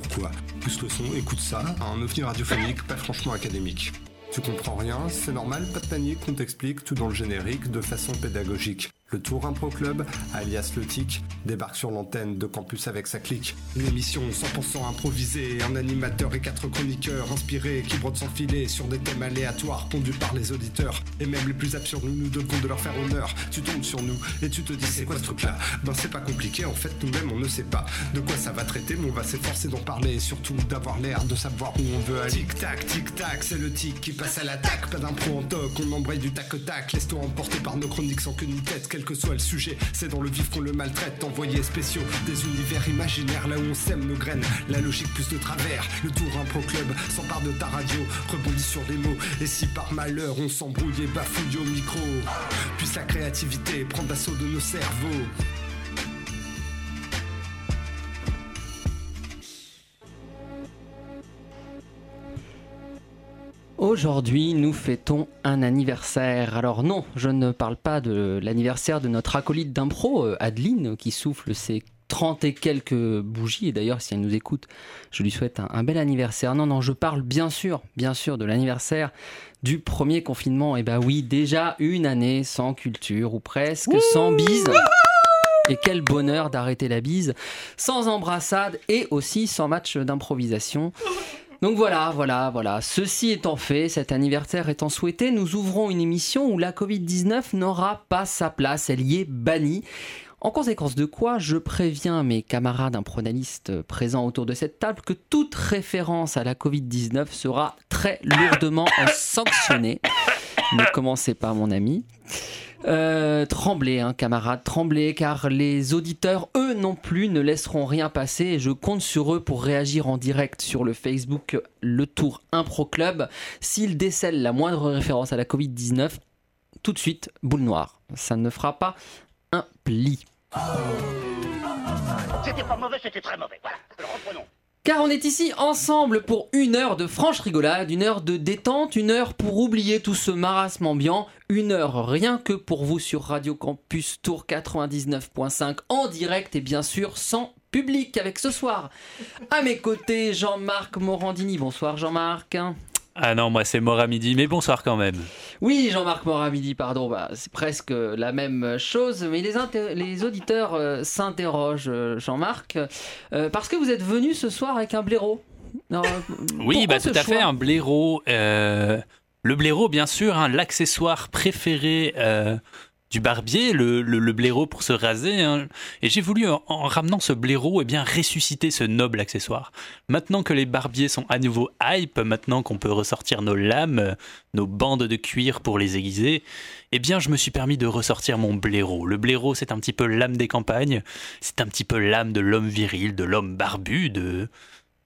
pourquoi. Plus le son, écoute ça, un ovni radiophonique pas franchement académique. Tu comprends rien, c'est normal, pas de panique, on t'explique tout dans le générique de façon pédagogique. Le Tour Impro Club, alias Le Tic, débarque sur l'antenne de campus avec sa clique. Une émission 100% improvisée, un animateur et quatre chroniqueurs inspirés qui brodent sans filet sur des thèmes aléatoires pondus par les auditeurs. Et même les plus absurdes, nous devons de leur faire honneur. Tu tombes sur nous et tu te dis c'est quoi ce truc-là? Ben c'est pas compliqué, en fait nous-mêmes on ne sait pas de quoi ça va traiter, mais on va s'efforcer d'en parler et surtout d'avoir l'air de savoir où on veut aller. Tic-tac, tic-tac, c'est le tic qui passe à l'attaque. Pas d'impro en toc, on embraye du tac au tac. Laisse-toi emporter par nos chroniques sans queue ni tête que soit le sujet. C'est dans le vif qu'on le maltraite, envoyés spéciaux, des univers imaginaires là où on sème nos graines. La logique plus de travers, le tour impro club s'empare de ta radio, rebondit sur des mots. Et si par malheur on s'embrouille et bafouille au micro, puisse la créativité prendre l'assaut de nos cerveaux. Aujourd'hui, nous fêtons un anniversaire. Alors non, je ne parle pas de l'anniversaire de notre acolyte d'impro, euh, Adeline, qui souffle ses 30 et quelques bougies. Et d'ailleurs, si elle nous écoute, je lui souhaite un, un bel anniversaire. Non, non, je parle bien sûr, bien sûr de l'anniversaire du premier confinement. Et bah oui, déjà une année sans culture, ou presque, sans bise. Et quel bonheur d'arrêter la bise, sans embrassade et aussi sans match d'improvisation. Donc voilà, voilà, voilà. Ceci étant fait, cet anniversaire étant souhaité, nous ouvrons une émission où la Covid-19 n'aura pas sa place, elle y est bannie. En conséquence de quoi, je préviens mes camarades impronalistes présents autour de cette table que toute référence à la Covid-19 sera très lourdement sanctionnée. Ne commencez pas, mon ami. Euh, tremblez, hein, camarades, tremblez, car les auditeurs, eux non plus, ne laisseront rien passer et je compte sur eux pour réagir en direct sur le Facebook Le Tour Impro Club. S'ils décèlent la moindre référence à la Covid-19, tout de suite, boule noire. Ça ne fera pas un pli. C'était pas mauvais, c'était très mauvais. Voilà, reprenons. Car on est ici ensemble pour une heure de franche rigolade, une heure de détente, une heure pour oublier tout ce marasme ambiant, une heure rien que pour vous sur Radio Campus Tour 99.5 en direct et bien sûr sans public avec ce soir. À mes côtés, Jean-Marc Morandini. Bonsoir Jean-Marc. Ah non, moi c'est mort à midi, mais bonsoir quand même. Oui, Jean-Marc Moramidi, pardon, bah, c'est presque la même chose, mais les, les auditeurs euh, s'interrogent, euh, Jean-Marc, euh, parce que vous êtes venu ce soir avec un blaireau. Alors, Oui, bah tout à fait, un blaireau. le blaireau, bien sûr, hein, l'accessoire préféré du barbier, le, le- blaireau pour se raser. hein. Et j'ai voulu, en, en ramenant ce blaireau, eh bien ressusciter ce noble accessoire. Maintenant que les barbiers sont à nouveau hype, maintenant qu'on peut ressortir nos lames, nos bandes de cuir pour les aiguiser, eh bien je me suis permis de ressortir mon blaireau. Le blaireau, c'est un petit peu l'âme des campagnes, c'est un petit peu l'âme de l'homme viril, de l'homme barbu, de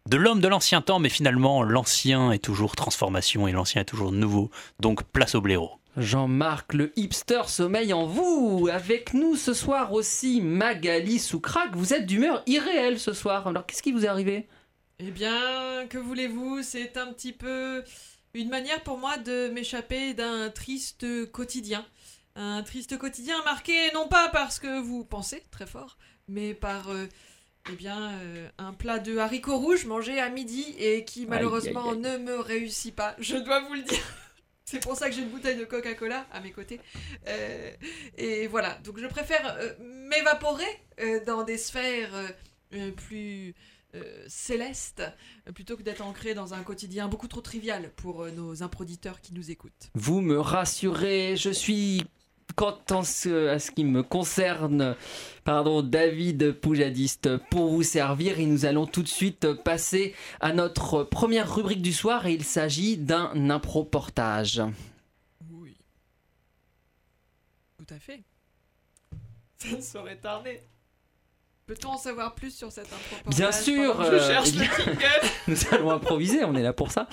de l'homme de l'ancien temps, mais finalement, l'ancien est toujours transformation et l'ancien est toujours nouveau. Donc, place au blaireau. Jean-Marc, le hipster sommeille en vous. Avec nous ce soir aussi, Magali Soucrac. Vous êtes d'humeur irréelle ce soir. Alors, qu'est-ce qui vous est arrivé? Eh bien, que voulez-vous? C'est un petit peu une manière pour moi de m'échapper d'un triste quotidien. Un triste quotidien marqué non pas parce que vous pensez très fort, mais par euh, eh bien, euh, un plat de haricots rouges mangé à midi et qui malheureusement aïe, ne me réussit pas. Je dois vous le dire. C'est pour ça que j'ai une bouteille de Coca-Cola à mes côtés. Euh, et voilà, donc je préfère euh, m'évaporer euh, dans des sphères plus célestes plutôt que d'être ancré dans un quotidien beaucoup trop trivial pour nos improditeurs qui nous écoutent. Vous me rassurez, je suis quant à ce qui me concerne, pardon, David Poujadiste pour vous servir et nous allons tout de suite passer à notre première rubrique du soir et il s'agit d'un improportage. Oui. Tout à fait. Ça ne saurait tarder. Peut-on en savoir plus sur cette improportage Bien sûr, Je euh, cherche bien- le. Nous allons improviser, on est là pour ça.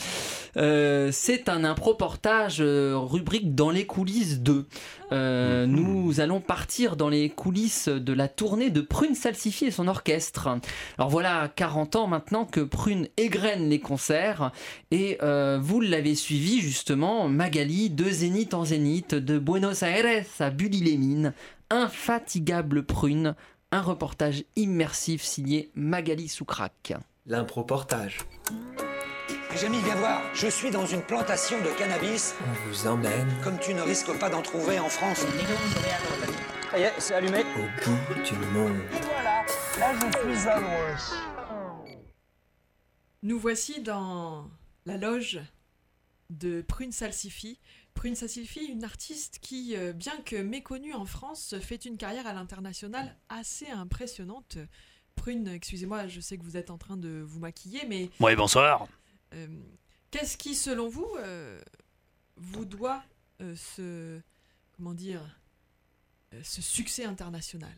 Euh, c'est un improportage euh, rubrique dans les coulisses 2. Euh, nous allons partir dans les coulisses de la tournée de Prune Salsifié et son orchestre. Alors voilà 40 ans maintenant que Prune égrène les concerts et euh, vous l'avez suivi justement, Magali, de zénith en zénith, de Buenos Aires à Bully-les-Mines, infatigable Prune, un reportage immersif signé Magali Soucrac. L'impro-portage. Jamie, viens voir. Je suis dans une plantation de cannabis. On vous emmène Comme tu ne risques pas d'en trouver en France. Ça y est, c'est allumé. au bout du monde. Nous voici dans la loge de Prune Salsifi. Prune Salsifi, une artiste qui, euh, bien que méconnue en France, fait une carrière à l'international assez impressionnante. Prune, excusez-moi, je sais que vous êtes en train de vous maquiller, mais Ouais, bonsoir. euh, qu'est-ce qui, selon vous, euh, vous doit euh, ce, comment dire, ce succès international?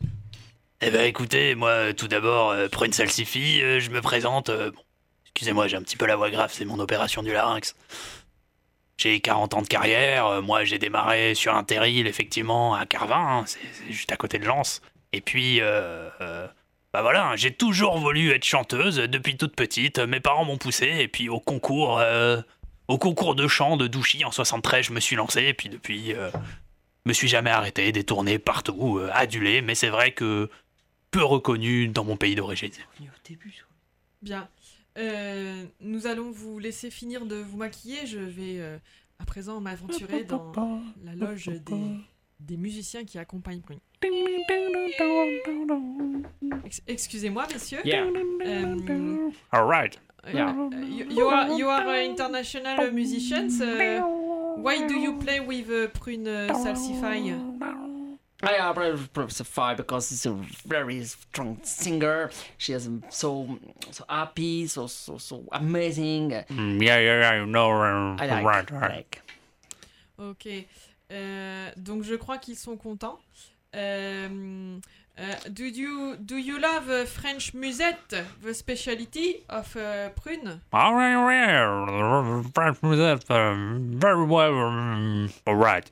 Eh ben écoutez, moi tout d'abord, pour une salsifie, euh, je me présente. bon, excusez-moi, j'ai un petit peu la voix grave, c'est mon opération du larynx. J'ai 40 ans de carrière, euh, moi j'ai démarré sur un terril effectivement à Carvin, hein, c'est c'est juste à côté de Lens. Et puis, euh, euh, bah voilà, j'ai toujours voulu être chanteuse depuis toute petite, mes parents m'ont poussé, et puis au concours, euh, au concours de chant de Douchy en 73, je me suis lancé, et puis depuis, euh, me suis jamais arrêté, détourné partout, euh, adulé, mais c'est vrai que peu reconnu dans mon pays d'origine. Bien. Euh, nous allons vous laisser finir de vous maquiller. Je vais euh, à présent m'aventurer dans la loge des, des musiciens qui accompagnent Prune. Ex- Excusez-moi, messieurs. Yeah. Euh, Alright. uh, Yeah. you, you are, you are uh, international musicians. uh, why do you play with uh, Prune uh, Salsify? I Professor because she's a very strong singer. She is so so happy, so so so amazing. Mm, yeah, yeah, yeah, you know, uh, I like, right, I right. like. Ok. Euh, donc je crois qu'ils sont contents. Euh, euh, do you do you love uh, French musette, the specialty of uh, Prune? Right, all right. French music, um, very well. um, All right.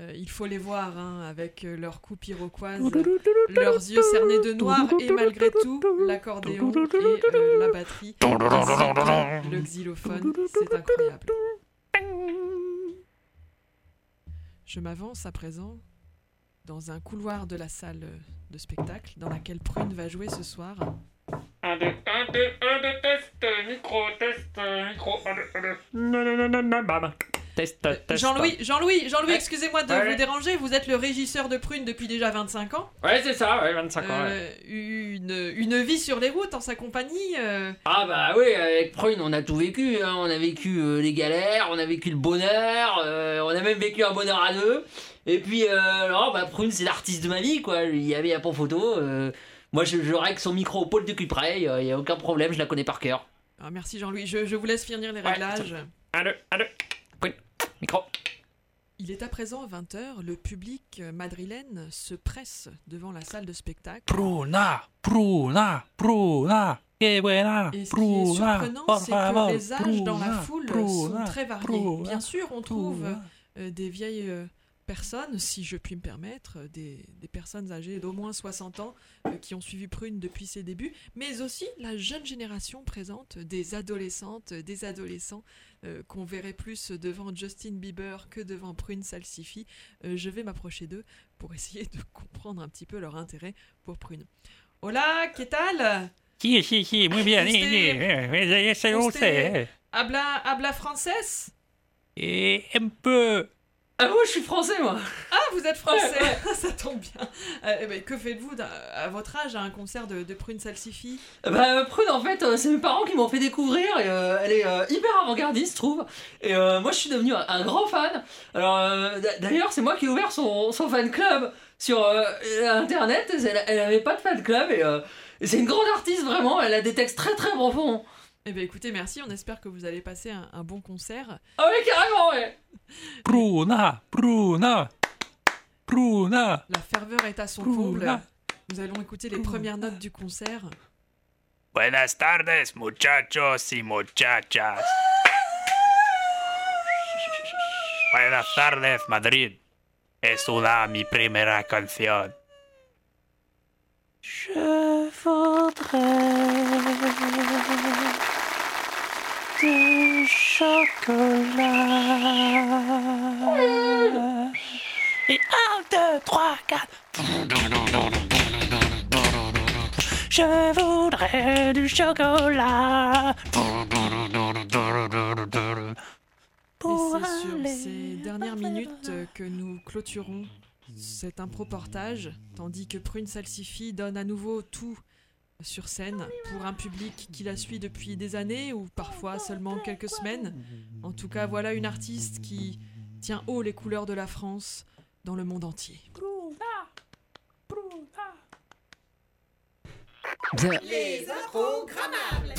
Euh, il faut les voir hein, avec euh, leurs coups iroquoises, leurs yeux cernés de noir et malgré tout l'accordéon et euh, la batterie, ainsi que le xylophone, c'est incroyable. Je m'avance à présent dans un couloir de la salle de spectacle dans laquelle Prune va jouer ce soir. Un, deux, un, deux, un, deux, test, micro, test, micro, un, deux, un, deux. Test. Jean-Louis, Jean-Louis, Jean-Louis, Ouais. excusez-moi de Ouais. vous déranger, vous êtes le régisseur de Prune depuis déjà 25 ans. Ouais, c'est ça, ouais, 25 ans. ouais. Euh, une, une vie sur les routes en sa compagnie. euh, Ah bah oui, avec Prune, on a tout vécu. hein. On a vécu euh, les galères, on a vécu le bonheur, euh, on a même vécu un bonheur à deux. Et puis, euh, alors, bah, Prune, c'est l'artiste de ma vie, quoi. Il y avait a pas photo. euh, moi, je, je règle son micro au pôle de Cuprey, il y a aucun problème, je la connais par cœur. ah, merci Jean-Louis, je, je vous laisse finir les Ouais, réglages. Un, deux, un, deux. Prune, micro. Il est à présent 20h, le public madrilène se presse devant la salle de spectacle. Pruna, pruna, pruna. Que buena, Et ce qui est surprenant, c'est que les âges dans la foule sont très variés. Bien sûr, on trouve euh, des vieilles euh, personnes, si je puis me permettre, euh, des, des personnes âgées d'au moins 60 ans euh, qui ont suivi Prune depuis ses débuts, mais aussi la jeune génération présente, des adolescentes, des adolescents euh, qu'on verrait plus devant Justin Bieber que devant Prune Salsifi. Euh, je vais m'approcher d'eux pour essayer de comprendre un petit peu leur intérêt pour Prune. Hola, ¿qué tal? Si, si, si, muy bien. Eh, Habla, habla française? Et un peu. Ah, moi, je suis français, moi. Ah, vous êtes français, ça tombe bien. Euh, eh ben, que faites-vous à votre âge à un concert de, de Prune Salsifi Bah, Prune, en fait, euh, c'est mes parents qui m'ont fait découvrir. Et, euh, elle est euh, hyper avant-gardiste, je trouve. Et euh, moi, je suis devenu un, un grand fan. Alors, euh, d'ailleurs, c'est moi qui ai ouvert son, son fan club sur euh, internet. Elle, elle avait pas de fan club. Et, euh, et c'est une grande artiste, vraiment. Elle a des textes très très profonds. Eh bien, écoutez, merci. On espère que vous allez passer un, un bon concert. Ah, oui, carrément, ouais. Pruna, pruna, pruna. La ferveur est à son comble. Nous allons écouter les premières notes du concert. Buenas tardes, muchachos y muchachas. Buenas tardes, Madrid. Es una mi primera canción. Je voudrais du chocolat. Et un, deux, trois, quatre. Je Je voudrais du chocolat. Et Pour c'est sur ces dernières minutes que nous clôturons cet impro-portage, tandis que Prune Salsify donne à nouveau tout sur scène pour un public qui la suit depuis des années ou parfois seulement quelques semaines. En tout cas, voilà une artiste qui tient haut les couleurs de la France dans le monde entier. Bien, Les improgrammables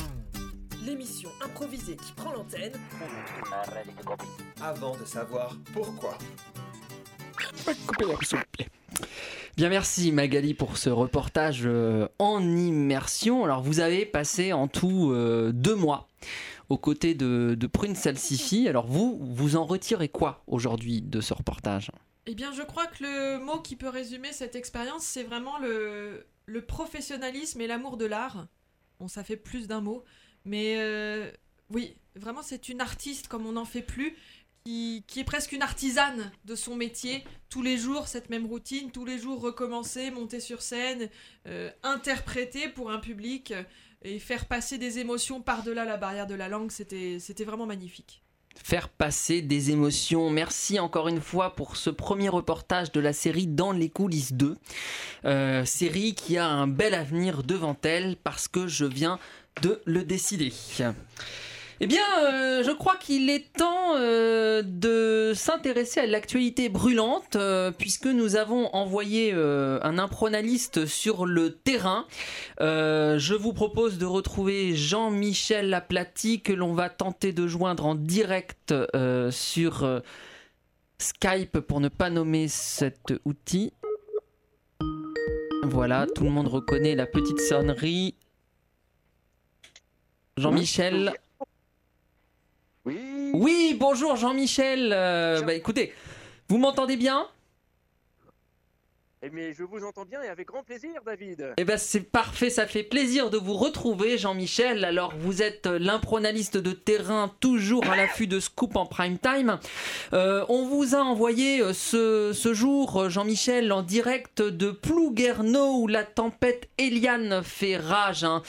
L'émission improvisée qui prend l'antenne Avant de savoir pourquoi. Merci Magali pour ce reportage euh, en immersion. Alors, vous avez passé en tout euh, deux mois aux côtés de, Prune Salsify. Alors, vous, vous en retirez quoi aujourd'hui de ce reportage? Eh bien, je crois que le mot qui peut résumer cette expérience, c'est vraiment le, le professionnalisme et l'amour de l'art. Bon, ça fait plus d'un mot, mais euh, oui, vraiment, c'est une artiste comme on n'en fait plus, qui, est presque une artisane de son métier. Tous les jours, cette même routine, tous les jours recommencer, monter sur scène, euh, interpréter pour un public euh, et faire passer des émotions par-delà la barrière de la langue, c'était c'était vraiment magnifique. faire passer des émotions. Merci encore une fois pour ce premier reportage de la série Dans les coulisses 2. Euh, série qui a un bel avenir devant elle parce que je viens de le décider. Eh bien, euh, je crois qu'il est temps euh, de s'intéresser à l'actualité brûlante, euh, puisque nous avons envoyé un impronaliste sur le terrain. Je vous propose de retrouver Jean-Michel Aplati, que l'on va tenter de joindre en direct sur Skype pour ne pas nommer cet outil. Voilà, tout le monde reconnaît la petite sonnerie. Jean-Michel. Oui. Bonjour Jean-Michel. Euh, bah écoutez, vous m'entendez bien? Mais je vous entends bien et avec grand plaisir, David. Eh ben c'est parfait, ça fait plaisir de vous retrouver Jean-Michel. Alors vous êtes euh, l'impronaliste de terrain, toujours à l'affût de scoop en prime time. Euh, on vous a envoyé euh, ce, ce jour, Jean-Michel, en direct de Plouguerneau où la tempête Eliane fait rage. hein.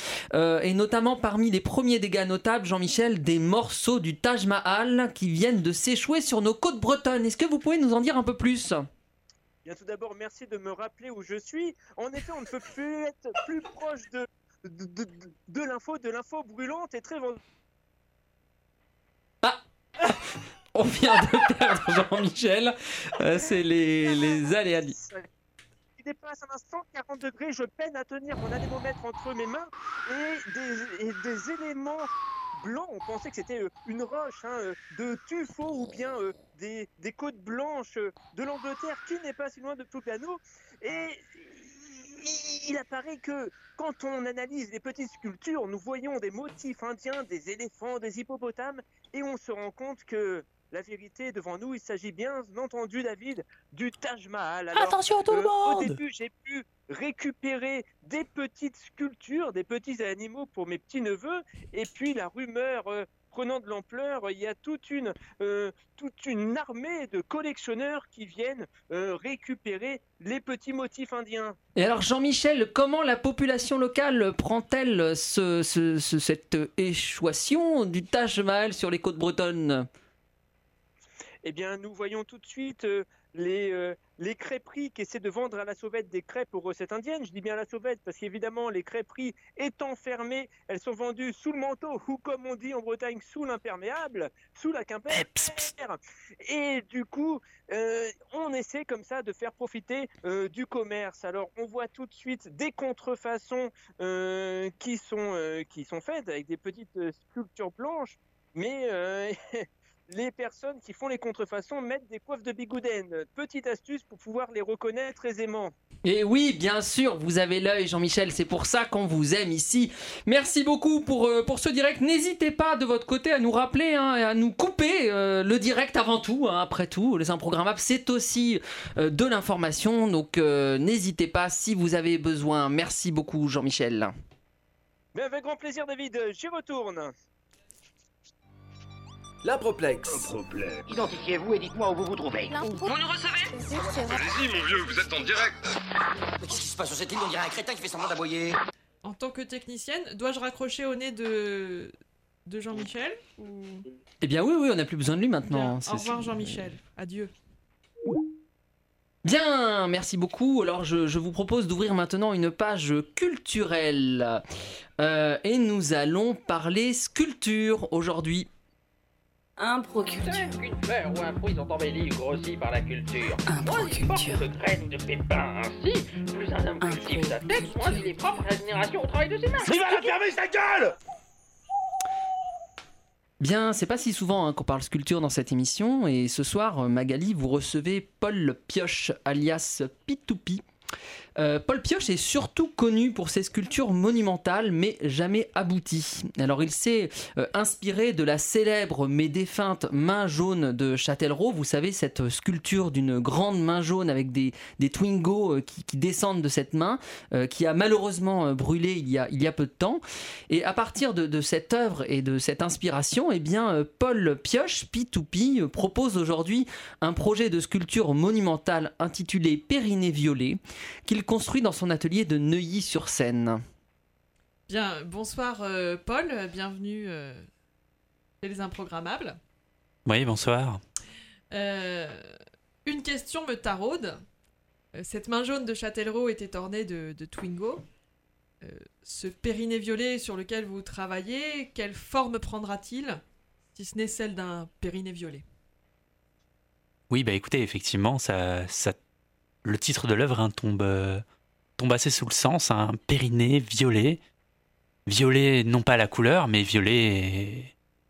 Et notamment parmi les premiers dégâts notables, Jean-Michel, des morceaux du Taj Mahal qui viennent de s'échouer sur nos côtes bretonnes. Est-ce que vous pouvez nous en dire un peu plus? Bien tout d'abord, merci de me rappeler où je suis. En effet, on ne peut plus être plus proche de, de, de, l'info, de l'info brûlante et très vend- On vient de perdre Jean-Michel. Euh, c'est les, les aléas. Il dépasse un instant 40 degrés, je peine à tenir mon anémomètre entre mes mains et des, et des éléments blancs. On pensait que c'était euh, une roche hein, euh, de tuffeau ou bien euh, des, des côtes blanches de l'Angleterre qui n'est pas si loin de Ploucano. Et il- apparaît que quand on analyse les petites sculptures, nous voyons des motifs indiens, des éléphants, des hippopotames, et on se rend compte que la vérité devant nous, il s'agit bien entendu, David, du Taj Mahal. Alors, Attention à tout le euh, Au monde début, j'ai pu récupérer des petites sculptures, des petits animaux pour mes petits-neveux, et puis la rumeur euh, prenant de l'ampleur, il y a toute une, euh, toute une armée de collectionneurs qui viennent euh, récupérer les petits motifs indiens. Et alors Jean-Michel, comment la population locale prend-elle ce, ce- ce- cette échouation du Taj Mahal sur les côtes bretonnes? Eh bien, nous voyons tout de suite euh, les, euh, les crêperies qui essaient de vendre à la sauvette des crêpes aux recettes indiennes. Je dis bien à la sauvette parce qu'évidemment, les crêperies étant fermées, elles sont vendues sous le manteau ou comme on dit en Bretagne, sous l'imperméable, sous la quimper. Et du coup, euh, on essaie comme ça de faire profiter du commerce. Alors, on voit tout de suite des contrefaçons qui, sont, qui sont faites avec des petites sculptures blanches, mais les personnes qui font les contrefaçons mettent des coiffes de bigouden. Petite astuce pour pouvoir les reconnaître aisément. Et oui, bien sûr, vous avez l'œil Jean-Michel, c'est pour ça qu'on vous aime ici. Merci beaucoup pour, euh, pour ce direct. N'hésitez pas de votre côté à nous rappeler, hein, et à nous couper euh, le direct avant tout. hein. après tout, les improgrammables, c'est aussi euh, de l'information. Donc n'hésitez pas si vous avez besoin. Merci beaucoup Jean-Michel. Mais avec grand plaisir, David, j'y retourne. L'improplex. Identifiez-vous et dites-moi où vous vous trouvez. Vous nous recevez? Allez-y, mon vieux, vous êtes en direct. Mais qu'est-ce qui se passe sur cette île On dirait un crétin qui fait semblant d'aboyer? en tant que technicienne, dois-je raccrocher au nez de, de Jean-Michel ou... Eh bien oui, oui, on n'a plus besoin de lui maintenant. Bien. C'est- Au revoir Jean-Michel. Adieu. Bien, merci beaucoup. Alors je, je vous propose d'ouvrir maintenant une page culturelle. Euh, et nous allons parler sculpture aujourd'hui. Improculture. Qu'une fleur ou un fruit sont embellis ou grossis par la culture. Improculture. De graines ou de pépins. Ainsi, plus un homme cultive sa tête, moins il est propre à la génération au travail de ses mains. Il va la fermer sa gueule Bien, c'est pas si souvent hein, qu'on parle sculpture dans cette émission. Et ce soir, Magali, vous recevez Paul Pioche, alias Pitoupi. Euh, Paul Pioche est surtout connu pour ses sculptures monumentales, mais jamais abouties. Alors, il s'est euh, inspiré de la célèbre mais défunte main jaune de Châtellerault. Vous savez, cette sculpture d'une grande main jaune avec des, des Twingo euh, qui, descendent de cette main, qui a malheureusement brûlé il y a, il y a peu de temps. Et à partir de, cette œuvre et de cette inspiration, eh bien, Paul Pioche, P2P, euh, propose aujourd'hui un projet de sculpture monumentale intitulé Périnée violet, qu'il construit dans son atelier de Neuilly-sur-Seine. Bien, bonsoir euh, Paul, bienvenue euh, chez les Improgrammables. Oui, bonsoir. Euh, une question me taraude. Euh, cette main jaune de Châtellerault était ornée de, de Twingo. Euh, ce périnée violet sur lequel vous travaillez, quelle forme prendra-t-il si ce n'est celle d'un périnée violet? Oui, bah écoutez, effectivement, ça, ça, le titre de l'œuvre hein, tombe, euh, tombe assez sous le sens. Un périnée violet. Violet, non pas la couleur, mais violet,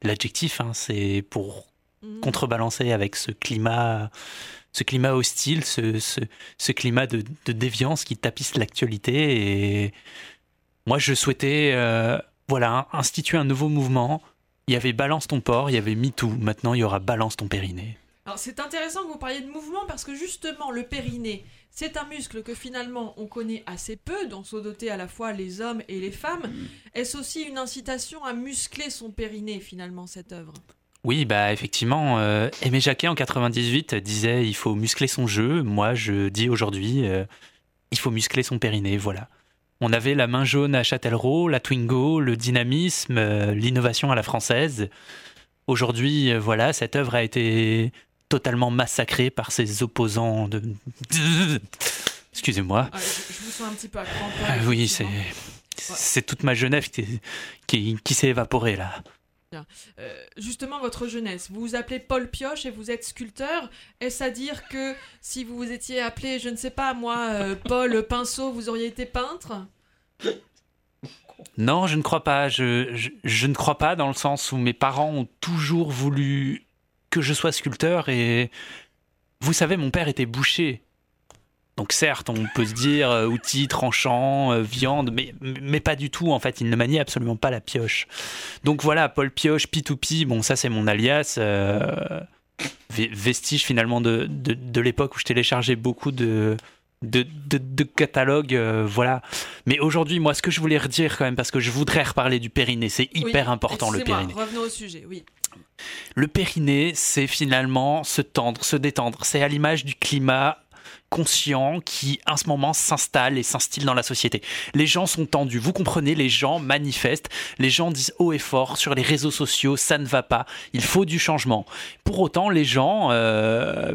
l'adjectif. hein, c'est pour Mhm. contrebalancer avec ce climat, ce climat hostile, ce, ce, ce climat de, de déviance qui tapisse l'actualité. Et moi, je souhaitais, euh, voilà, instituer un nouveau mouvement. Il y avait Balance ton port, il y avait MeToo. Maintenant, il y aura Balance ton périnée. Alors c'est intéressant que vous parliez de mouvement parce que justement le périnée, c'est un muscle que finalement on connaît assez peu, dont sont dotés à la fois les hommes et les femmes. Est-ce aussi une incitation à muscler son périnée finalement cette œuvre? Oui, bah effectivement, euh, Aimé Jacquet en 98 disait il faut muscler son jeu. Moi, je dis aujourd'hui euh, il faut muscler son périnée. Voilà. On avait la main jaune à Châtellerault, la Twingo, le dynamisme, euh, l'innovation à la française. Aujourd'hui, voilà, cette œuvre a été totalement massacrée par ses opposants de. Excusez-moi. Ah, je, sens un petit peu à. Ah oui, c'est toute ma jeunesse qui, qui, qui s'est évaporée là. Euh, justement, votre jeunesse, vous vous appelez Paul Pioche et vous êtes sculpteur. Est-ce à dire que si vous vous étiez appelé, je ne sais pas moi, euh, Paul Pinceau, vous auriez été peintre? Non, je ne crois pas. Je, je, je ne crois pas dans le sens où mes parents ont toujours voulu que je sois sculpteur et vous savez, mon père était boucher. Donc certes, on peut se dire euh, outils, tranchants, euh, viande, mais, mais pas du tout en fait, il ne maniait absolument pas la pioche. Donc voilà, Paul Pioche, P2P, bon ça c'est mon alias, euh, ve- vestige finalement de, de, de l'époque où je téléchargeais beaucoup de, de, de, euh, voilà. Mais aujourd'hui, moi ce que je voulais redire quand même, parce que je voudrais reparler du périnée, c'est hyper Oui, important le périnée. Revenons au sujet, oui. Le périnée, c'est finalement se tendre, se détendre. C'est à l'image du climat conscient qui, en ce moment, s'installe et s'instille dans la société. Les gens sont tendus. Vous comprenez, les gens manifestent. Les gens disent haut et fort sur les réseaux sociaux, ça ne va pas. Il faut du changement. Pour autant, les gens... euh,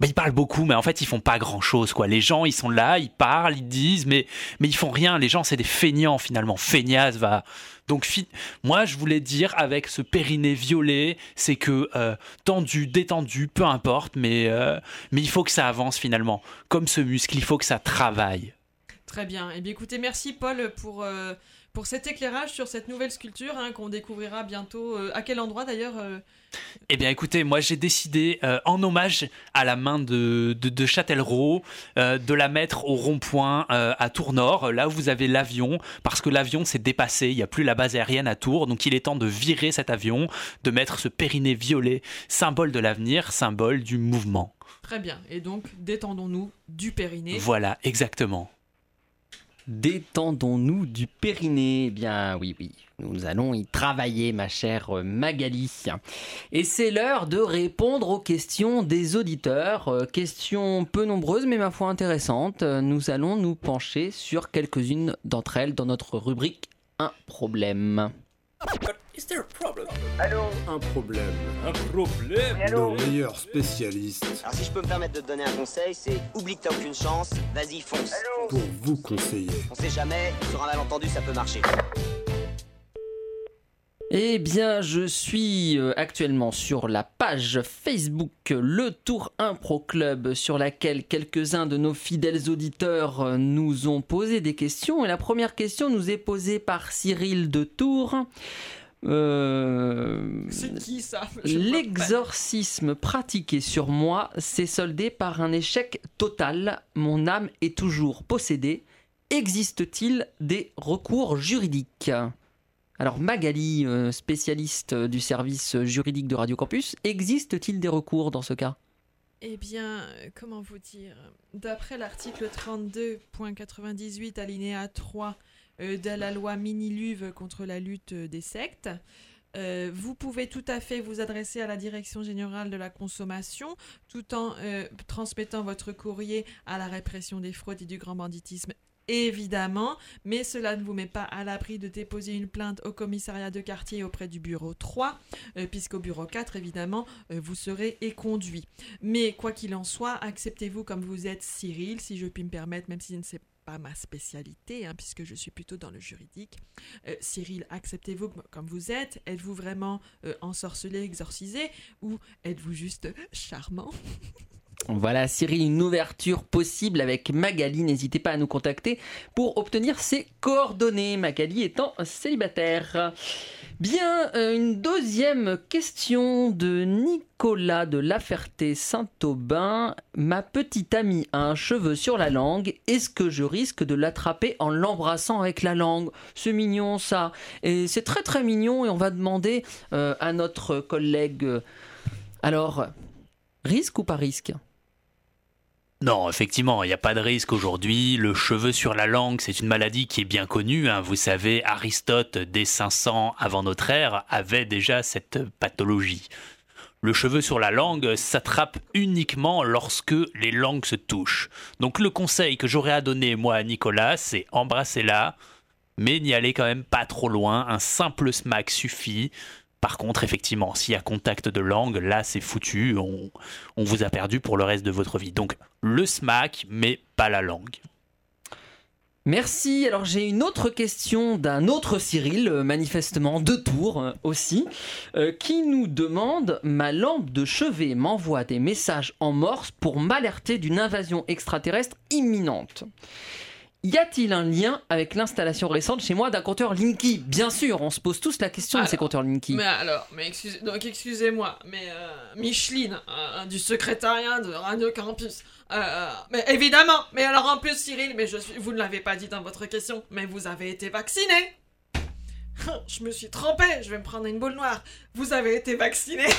bah, ils parlent beaucoup, mais en fait, ils font pas grand chose, quoi. Les gens, ils sont là, ils parlent, ils disent, mais, mais ils font rien. Les gens, c'est des feignants, finalement. Feignasse va. Donc, fi- moi, je voulais dire, avec ce périnée violet, c'est que euh, tendu, détendu, peu importe, mais, euh, mais il faut que ça avance, finalement. Comme ce muscle, il faut que ça travaille. Très bien. Eh bien, écoutez, merci Paul pour, euh, pour cet éclairage sur cette nouvelle sculpture hein, qu'on découvrira bientôt. Euh, à quel endroit d'ailleurs euh, Eh bien, écoutez, moi j'ai décidé, euh, en hommage à la main de, de, de Châtellerault, de la mettre au rond-point à Tours-Nord, là où vous avez l'avion, parce que l'avion s'est dépassé, il n'y a plus la base aérienne à Tours, donc il est temps de virer cet avion, de mettre ce périnée violet, symbole de l'avenir, symbole du mouvement. Très bien. Et donc, détendons-nous du périnée. Voilà, exactement. Détendons-nous du périnée. Eh bien oui, oui, nous allons y travailler, ma chère Magali. Et c'est l'heure de répondre aux questions des auditeurs. Euh, Questions peu nombreuses, mais ma foi intéressantes. Euh, Nous allons nous pencher sur quelques-unes d'entre elles dans notre rubrique Un problème. Is there a problem? Allô? Un problème. Un problème? Nos meilleurs spécialistes Alors si je peux me permettre de te donner un conseil, c'est oublie que t'as aucune chance, vas-y fonce. pour vous conseiller. On sait jamais, sur un malentendu ça peut marcher. Eh bien, je suis euh, actuellement sur la page Facebook Le Tour Impro Club, sur laquelle quelques-uns de nos fidèles auditeurs euh, nous ont posé des questions. Et la première question nous est posée par Cyril de Tours. Euh, C'est qui ça? L'exorcisme pratiqué sur moi s'est soldé par un échec total. Mon âme est toujours possédée. Existe-t-il des recours juridiques? Alors Magali, euh, spécialiste du service juridique de Radio Campus, existe-t-il des recours dans ce cas? Eh bien, comment vous dire? D'après l'article 32.98 alinéa 3 euh, de la loi Miniluve contre la lutte des sectes, euh, vous pouvez tout à fait vous adresser à la Direction générale de la consommation tout en transmettant votre courrier à la répression des fraudes et du grand banditisme. Évidemment, mais cela ne vous met pas à l'abri de déposer une plainte au commissariat de quartier auprès du bureau 3, euh, puisqu'au bureau 4, évidemment, euh, vous serez éconduit. Mais quoi qu'il en soit, acceptez-vous comme vous êtes Cyril, si je puis me permettre, même si ce n'est pas ma spécialité, hein, puisque je suis plutôt dans le juridique. Euh, Cyril, acceptez-vous comme- vous êtes? Êtes-vous vraiment euh, ensorcelé, exorcisé? Ou êtes-vous juste charmant? Voilà Cyril, une ouverture possible avec Magali. N'hésitez pas à nous contacter pour obtenir ses coordonnées. Magali étant célibataire. Bien, euh, une deuxième question de Nicolas de La Ferté-Saint-Aubin. Ma petite amie a un cheveu sur la langue. Est-ce que je risque de l'attraper en l'embrassant avec la langue? C'est mignon ça. Et c'est très très mignon et on va demander euh, à notre collègue. euh, alors, risque ou pas risque? Non, effectivement, il n'y a pas de risque aujourd'hui. Le cheveu sur la langue, c'est une maladie qui est bien connue. hein. Vous savez, Aristote, dès 500 avant notre ère, avait déjà cette pathologie. Le cheveu sur la langue s'attrape uniquement lorsque les langues se touchent. Donc le conseil que j'aurais à donner, moi, à Nicolas, c'est embrassez-la, mais n'y allez quand même pas trop loin. Un simple smack suffit. Par contre, effectivement, s'il y a contact de langue, là, c'est foutu. On, vous a perdu pour le reste de votre vie. Donc, le smack, mais pas la langue. Merci. Alors j'ai une autre question d'un autre Cyril, euh, manifestement de Tours euh, aussi, euh, qui nous demande ma lampe de chevet m'envoie des messages en morse pour m'alerter d'une invasion extraterrestre imminente. Y a-t-il un lien avec l'installation récente chez moi d'un compteur Linky? Bien sûr, on se pose tous la question de ces compteurs Linky. Mais alors, mais excusez, donc excusez-moi, mais euh, Micheline, euh, du secrétariat de Radio Campus, euh, mais évidemment, mais alors en plus Cyril, mais je suis, vous ne l'avez pas dit dans votre question, mais vous avez été vacciné. Je me suis trompé, je vais me prendre une boule noire. Vous avez été vacciné.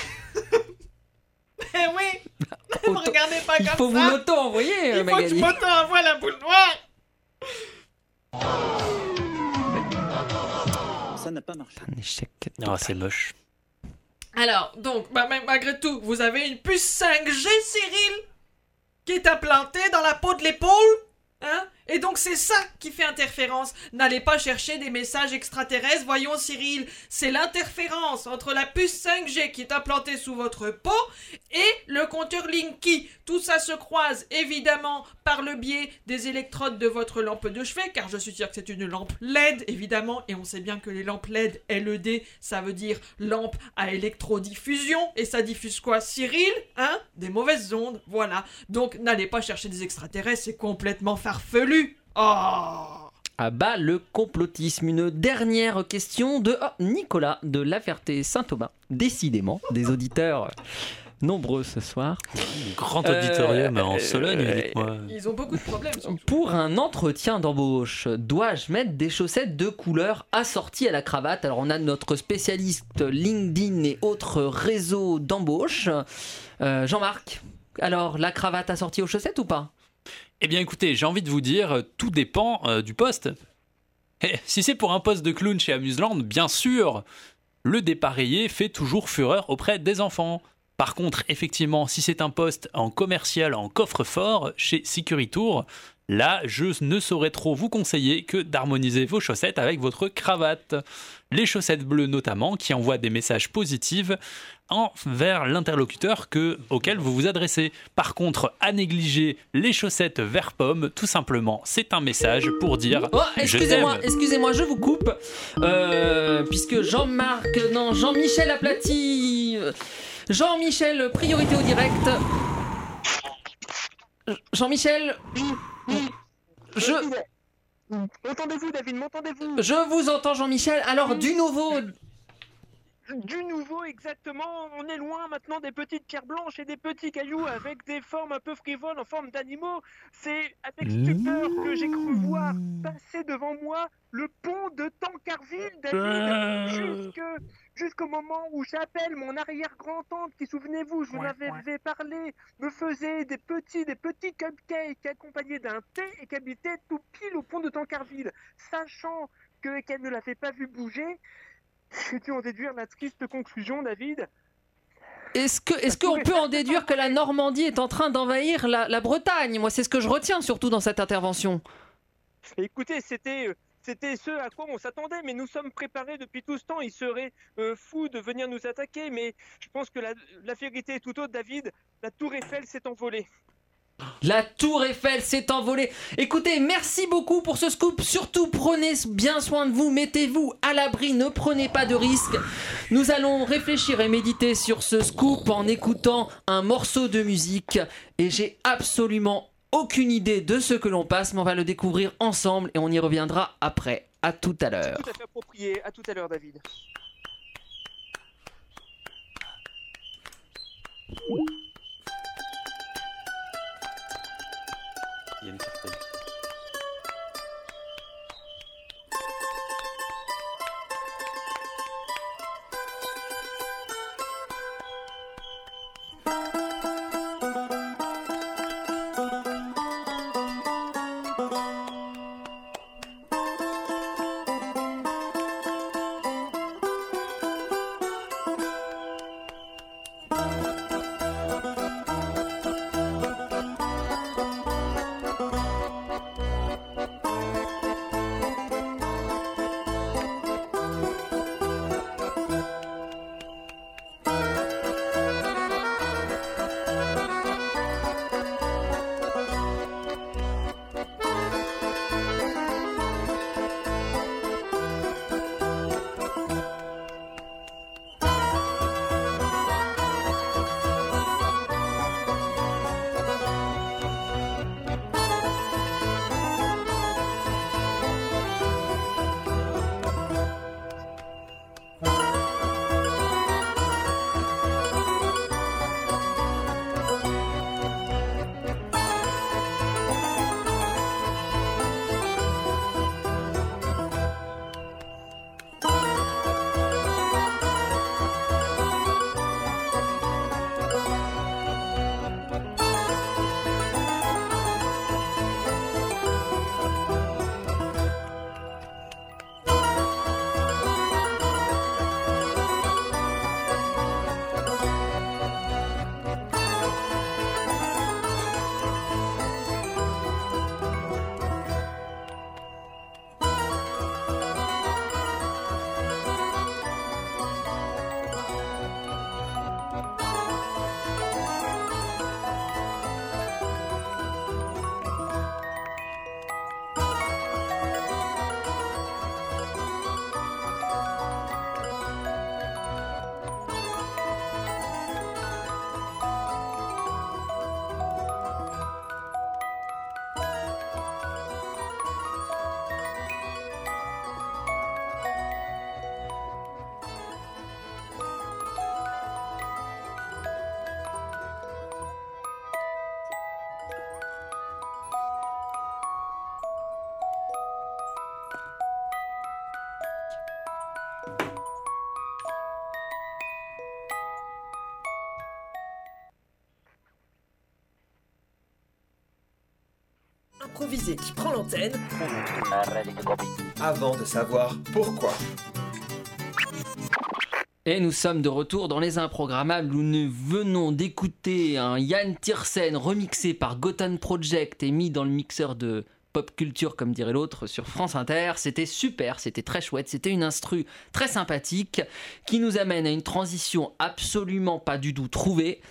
Eh oui, ne me regardez pas Il comme faut vous ça. l'auto-envoyer, Il faut que je m'auto-envoie la boule noire. Ça n'a pas marché. Un échec. Oh, c'est moche. Alors, donc, bah, mais malgré tout, vous avez une puce 5G, Cyril Qui est implantée dans la peau de l'épaule Hein? Et donc c'est ça qui fait interférence. N'allez pas chercher des messages extraterrestres, voyons Cyril. C'est l'interférence entre la puce 5G qui est implantée sous votre peau et le compteur Linky. Tout ça se croise évidemment par le biais des électrodes de votre lampe de chevet, car je suis sûr que c'est une lampe LED évidemment, et on sait bien que les lampes LED LED, ça veut dire lampe à électrodiffusion, et ça diffuse quoi Cyril Hein? Des mauvaises ondes, voilà. Donc n'allez pas chercher des extraterrestres, c'est complètement farfelu. Oh À bas le complotisme. Une dernière question de oh, Nicolas de La Ferté-Saint-Aubin. Décidément, des auditeurs nombreux ce soir. Grand auditorium Euh, en Sologne, euh, dites-moi. Ils ont beaucoup de problèmes. surtout. Pour un entretien d'embauche, dois-je mettre des chaussettes de couleur assorties à la cravate? Alors on a notre spécialiste LinkedIn et autres réseaux d'embauche. Euh, Jean-Marc, alors la cravate assortie aux chaussettes ou pas? Eh bien écoutez, j'ai envie de vous dire, tout dépend euh, du poste. Eh, si c'est pour un poste de clown chez Amuseland, bien sûr, le dépareillé fait toujours fureur auprès des enfants. Par contre, effectivement, si c'est un poste en commercial, en coffre-fort, chez Securitour, là, je ne saurais trop vous conseiller que d'harmoniser vos chaussettes avec votre cravate. Les chaussettes bleues notamment, qui envoient des messages positifs envers l'interlocuteur que, auquel vous vous adressez. Par contre, à négliger les chaussettes vert pomme, tout simplement, c'est un message pour dire Oh, excusez-moi, excusez-moi, je vous coupe. Euh, puisque Jean-Marc, non, Jean-Michel Aplati. Jean-Michel, priorité au direct. Jean-Michel, je, M'entendez-vous, David M'entendez-vous je vous entends, Jean-Michel. Alors, du nouveau. Du nouveau, exactement. On est loin maintenant des petites pierres blanches et des petits cailloux avec des formes un peu frivoles en forme d'animaux. C'est avec stupeur que j'ai cru voir passer devant moi le pont de Tancarville, David. Jusque, jusqu'au moment où j'appelle mon arrière-grand-tante qui, souvenez-vous, je vous en avais parlé, me faisait des petits, des petits cupcakes accompagnés d'un thé et qui habitait tout pile au pont de Tancarville. Sachant que, qu'elle ne l'avait pas vu bouger, j'ai dû en déduire la triste conclusion, David. Est-ce que, est-ce qu'on peut en déduire que la Normandie est en train d'envahir la, la Bretagne? Moi, c'est ce que je retiens surtout dans cette intervention. Écoutez, c'était, euh, c'était ce à quoi on s'attendait, mais nous sommes préparés depuis tout ce temps. Il serait euh, fou de venir nous attaquer, mais je pense que la, vérité est tout autre, David. La tour Eiffel s'est envolée. La tour Eiffel s'est envolée. Écoutez, merci beaucoup pour ce scoop. Surtout, prenez bien soin de vous, mettez-vous à l'abri, ne prenez pas de risques. Nous allons réfléchir et méditer sur ce scoop en écoutant un morceau de musique. Et j'ai absolument aucune idée de ce que l'on passe, mais on va le découvrir ensemble et on y reviendra après. À tout à l'heure. Tout à fait approprié. À tout à l'heure, David. Il y a une certaine- improvisé qui prend l'antenne avant de savoir pourquoi. Et nous sommes de retour dans les improgrammables où nous venons d'écouter un Yann Tiersen remixé par Gotham Project et mis dans le mixeur de pop culture comme dirait l'autre sur France Inter. C'était super, c'était très chouette, c'était une instru très sympathique qui nous amène à une transition absolument pas du tout trouvée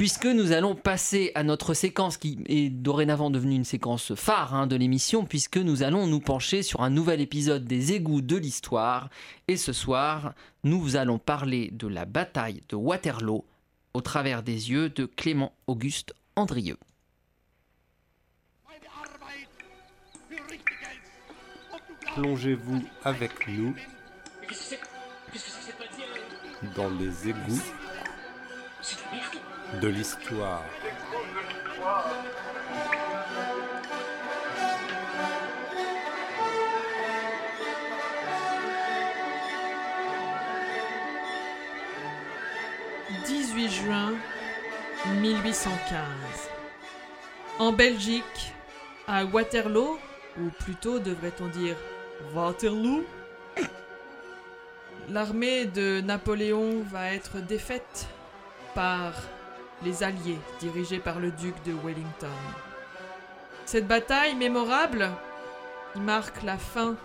puisque nous allons passer à notre séquence qui est dorénavant devenue une séquence phare hein, de l'émission, puisque nous allons nous pencher sur un nouvel épisode des égouts de l'histoire. Et ce soir, nous allons parler de la bataille de Waterloo au travers des yeux de Clément Auguste Andrieux. Plongez-vous avec nous dans les égouts de l'histoire. « 18 juin 1815. En Belgique, à Waterloo, ou plutôt devrait-on dire Waterloo, l'armée de Napoléon va être défaite par les Alliés, dirigés par le duc de Wellington. Cette bataille mémorable qui marque la fin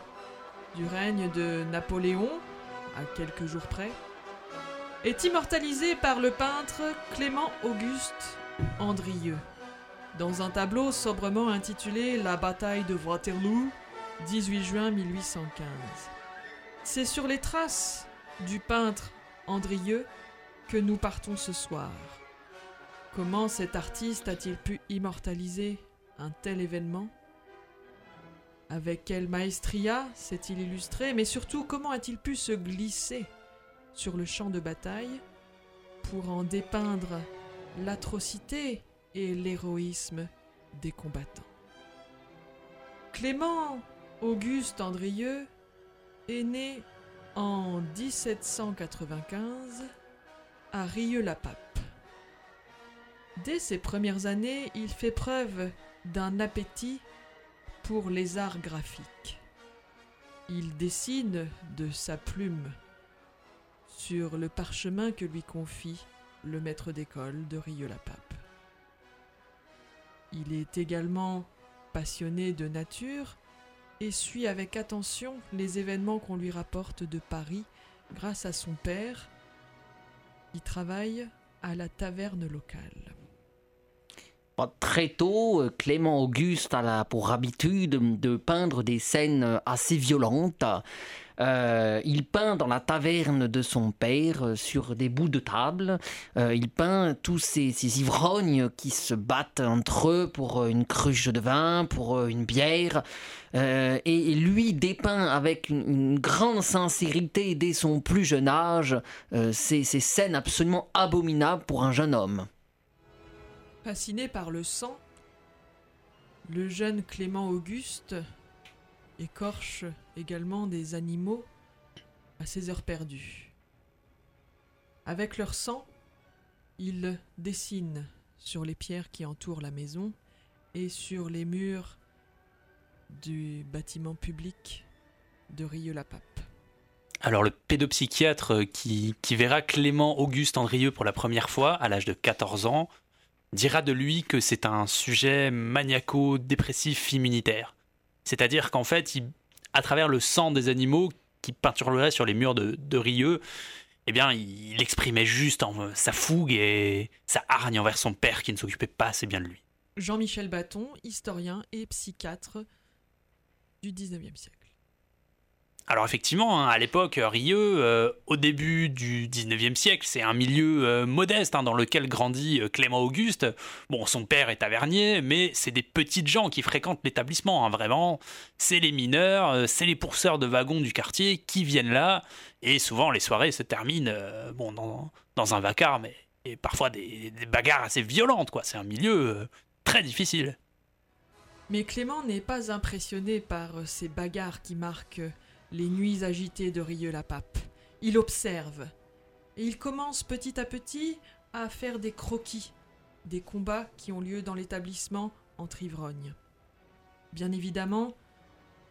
du règne de Napoléon, à quelques jours près, est immortalisée par le peintre Clément Auguste Andrieux, dans un tableau sobrement intitulé La bataille de Waterloo, 18 juin 1815. C'est sur les traces du peintre Andrieux que nous partons ce soir. Comment cet artiste a-t-il pu immortaliser un tel événement? Avec quelle maestria s'est-il illustré? Mais surtout, comment a-t-il pu se glisser sur le champ de bataille pour en dépeindre l'atrocité et l'héroïsme des combattants? Clément Auguste Andrieux est né en 1795 à Rieux-la-Pape. Dès ses premières années, il fait preuve d'un appétit pour les arts graphiques. Il dessine de sa plume sur le parchemin que lui confie le maître d'école de Rieux-la-Pape. Il est également passionné de nature et suit avec attention les événements qu'on lui rapporte de Paris grâce à son père, il travaille à la taverne locale. Très tôt, euh, Clément Auguste a pour habitude de peindre des scènes assez violentes. Euh, il peint dans la taverne de son père euh, sur des bouts de table. il peint tous ces, ivrognes qui se battent entre eux pour une cruche de vin, pour une bière. et lui dépeint avec une, grande sincérité dès son plus jeune âge ces scènes absolument abominables pour un jeune homme. Fasciné par le sang, le jeune Clément Auguste écorche également des animaux à ses heures perdues. Avec leur sang, il dessine sur les pierres qui entourent la maison et sur les murs du bâtiment public de Rieux-la-Pape. Alors le pédopsychiatre qui, qui verra Clément Auguste Andrieux pour la première fois à l'âge de 14 ans dira de lui que c'est un sujet maniaco-dépressif immunitaire. C'est-à-dire qu'en fait, à travers le sang des animaux qui peinturerait sur les murs de, de Rieux, eh bien, il exprimait juste sa fougue et sa hargne envers son père qui ne s'occupait pas assez bien de lui. Jean-Michel Baton, historien et psychiatre du 19e siècle. Alors effectivement, hein, à l'époque, Rieux, euh, au début du 19e siècle, c'est un milieu euh, modeste hein, dans lequel grandit euh, Clément Auguste. Bon, son père est tavernier, mais c'est des petites gens qui fréquentent l'établissement, hein, vraiment. C'est les mineurs, c'est les pousseurs de wagons du quartier qui viennent là, et souvent les soirées se terminent bon, dans, un vacarme, et, parfois des, des, bagarres assez violentes, quoi. C'est un milieu très difficile. Mais Clément n'est pas impressionné par ces bagarres qui marquent les nuits agitées de Rieux-la-Pape. Il observe et il commence petit à petit à faire des croquis des combats qui ont lieu dans l'établissement entre ivrognes. Bien évidemment,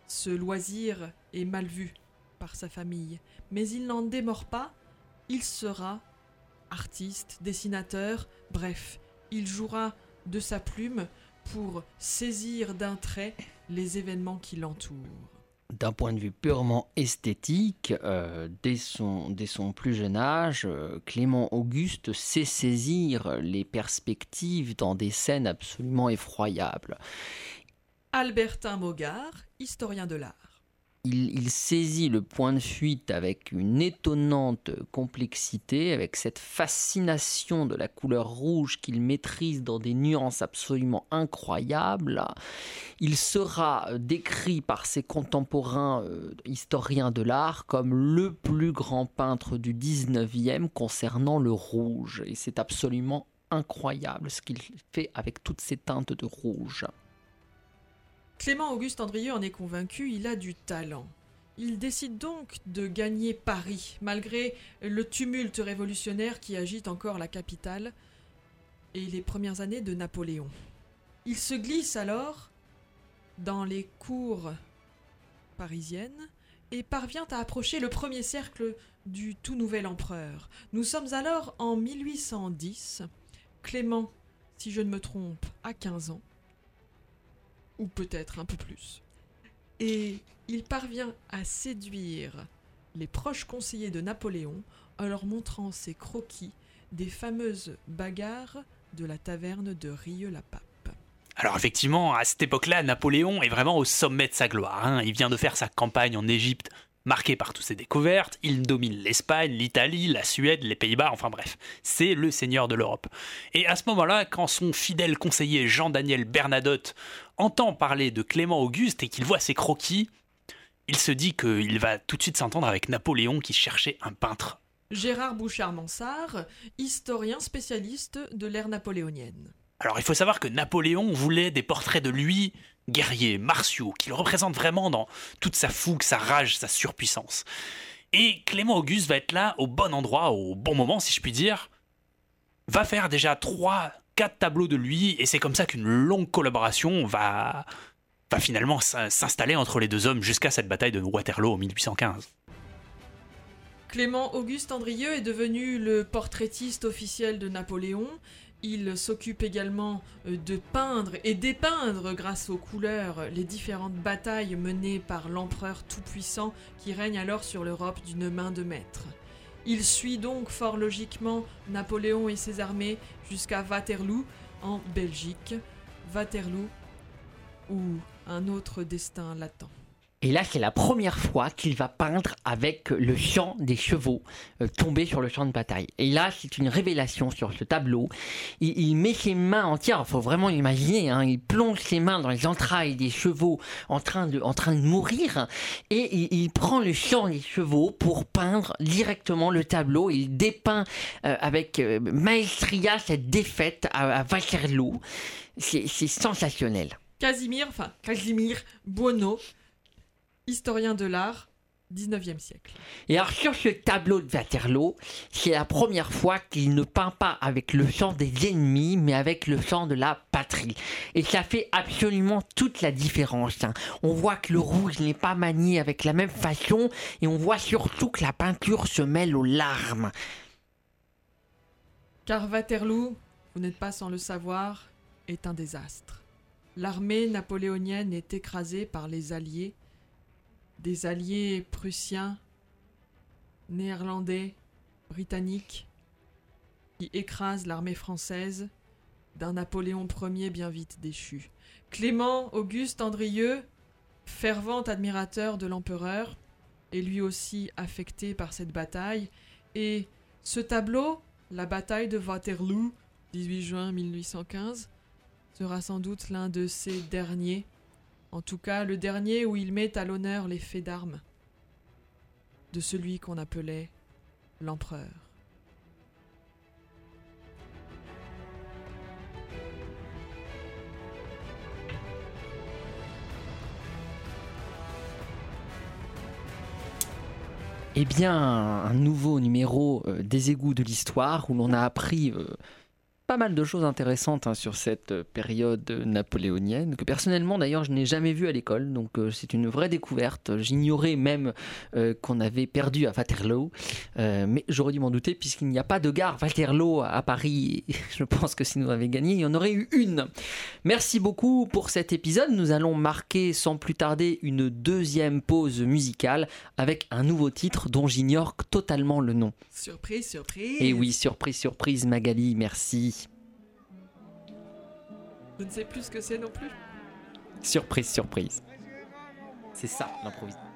ce loisir est mal vu par sa famille, mais il n'en démord pas, il sera artiste, dessinateur, bref, il jouera de sa plume pour saisir d'un trait les événements qui l'entourent. D'un point de vue purement esthétique, euh, dès, son, plus jeune âge, euh, Clément Auguste sait saisir les perspectives dans des scènes absolument effroyables. Albertin Mogard, historien de l'art. Il, saisit le point de fuite avec une étonnante complexité, avec cette fascination de la couleur rouge qu'il maîtrise dans des nuances absolument incroyables. Il sera décrit par ses contemporains euh, historiens de l'art comme le plus grand peintre du 19e concernant le rouge. Et c'est absolument incroyable ce qu'il fait avec toutes ces teintes de rouge. Clément Auguste Andrieux en est convaincu, il a du talent. Il décide donc de gagner Paris, malgré le tumulte révolutionnaire qui agite encore la capitale et les premières années de Napoléon. Il se glisse alors dans les cours parisiennes et parvient à approcher le premier cercle du tout nouvel empereur. Nous sommes alors en 1810. Clément, si je ne me trompe, a 15 ans ou peut-être un peu plus. Et il parvient à séduire les proches conseillers de Napoléon en leur montrant ses croquis des fameuses bagarres de la taverne de Rieux-la-Pape. Alors effectivement, à cette époque-là, Napoléon est vraiment au sommet de sa gloire. hein. Il vient de faire sa campagne en Égypte, marquée par toutes ses découvertes. Il domine l'Espagne, l'Italie, la Suède, les Pays-Bas, enfin bref, c'est le seigneur de l'Europe. Et à ce moment-là, quand son fidèle conseiller Jean-Daniel Bernadotte entend parler de Clément Auguste et qu'il voit ses croquis, il se dit qu'il va tout de suite s'entendre avec Napoléon qui cherchait un peintre. Gérard Bouchard-Mansart, historien spécialiste de l'ère napoléonienne. Alors il faut savoir que Napoléon voulait des portraits de lui guerriers, martiaux, qui le représentent vraiment dans toute sa fougue, sa rage, sa surpuissance. Et Clément Auguste va être là au bon endroit, au bon moment si je puis dire, va faire déjà trois, quatre tableaux de lui, et c'est comme ça qu'une longue collaboration va, va finalement s'in- s'installer entre les deux hommes jusqu'à cette bataille de Waterloo en 1815. Clément Auguste Andrieux est devenu le portraitiste officiel de Napoléon. Il s'occupe également euh, de peindre et dépeindre grâce aux couleurs les différentes batailles menées par l'empereur tout-puissant qui règne alors sur l'Europe d'une main de maître. Il suit donc fort logiquement Napoléon et ses armées jusqu'à Waterloo en Belgique. Waterloo où un autre destin l'attend. Et là, c'est la première fois qu'il va peindre avec le chant des chevaux euh, tombés sur le champ de bataille. Et là, c'est une révélation sur ce tableau. Il, met ses mains entières, il faut vraiment imaginer, hein, il plonge ses mains dans les entrailles des chevaux en train de, mourir, et il, prend le chant des chevaux pour peindre directement le tableau. Il dépeint euh, avec euh, maestria cette défaite à, à Waterloo. C'est sensationnel. Casimir, enfin Casimir Buono, historien de l'art, 19e siècle. Et alors sur ce tableau de Waterloo, c'est la première fois qu'il ne peint pas avec le sang des ennemis, mais avec le sang de la patrie. Et ça fait absolument toute la différence. hein. On voit que le rouge n'est pas manié avec la même façon, et on voit surtout que la peinture se mêle aux larmes. Car Waterloo, vous n'êtes pas sans le savoir, est un désastre. L'armée napoléonienne est écrasée par les Alliés, des Alliés prussiens, néerlandais, britanniques, qui écrasent l'armée française d'un Napoléon Ier bien vite déchu. Clément Auguste Andrieux, fervent admirateur de l'empereur, est lui aussi affecté par cette bataille, et ce tableau, la bataille de Waterloo, 18 juin 1815, sera sans doute l'un de ses derniers, en tout cas le dernier où il met à l'honneur les faits d'armes de celui qu'on appelait l'empereur. Eh bien, un nouveau numéro euh, des égouts de l'histoire où l'on a appris euh, pas mal de choses intéressantes hein, sur cette euh, période napoléonienne, que personnellement d'ailleurs je n'ai jamais vu à l'école, donc euh, c'est une vraie découverte. J'ignorais même euh, qu'on avait perdu à Waterloo, euh, mais j'aurais dû m'en douter puisqu'il n'y a pas de gare Waterloo à Paris. Je pense que si nous avions gagné, il y en aurait eu une. Merci beaucoup pour cet épisode. Nous allons marquer sans plus tarder une deuxième pause musicale avec un nouveau titre dont j'ignore totalement le nom. Surprise, surprise. Et oui, surprise, surprise, Magali, merci. Je ne sais plus ce que c'est non plus. Surprise, surprise. C'est ça, l'improvisation.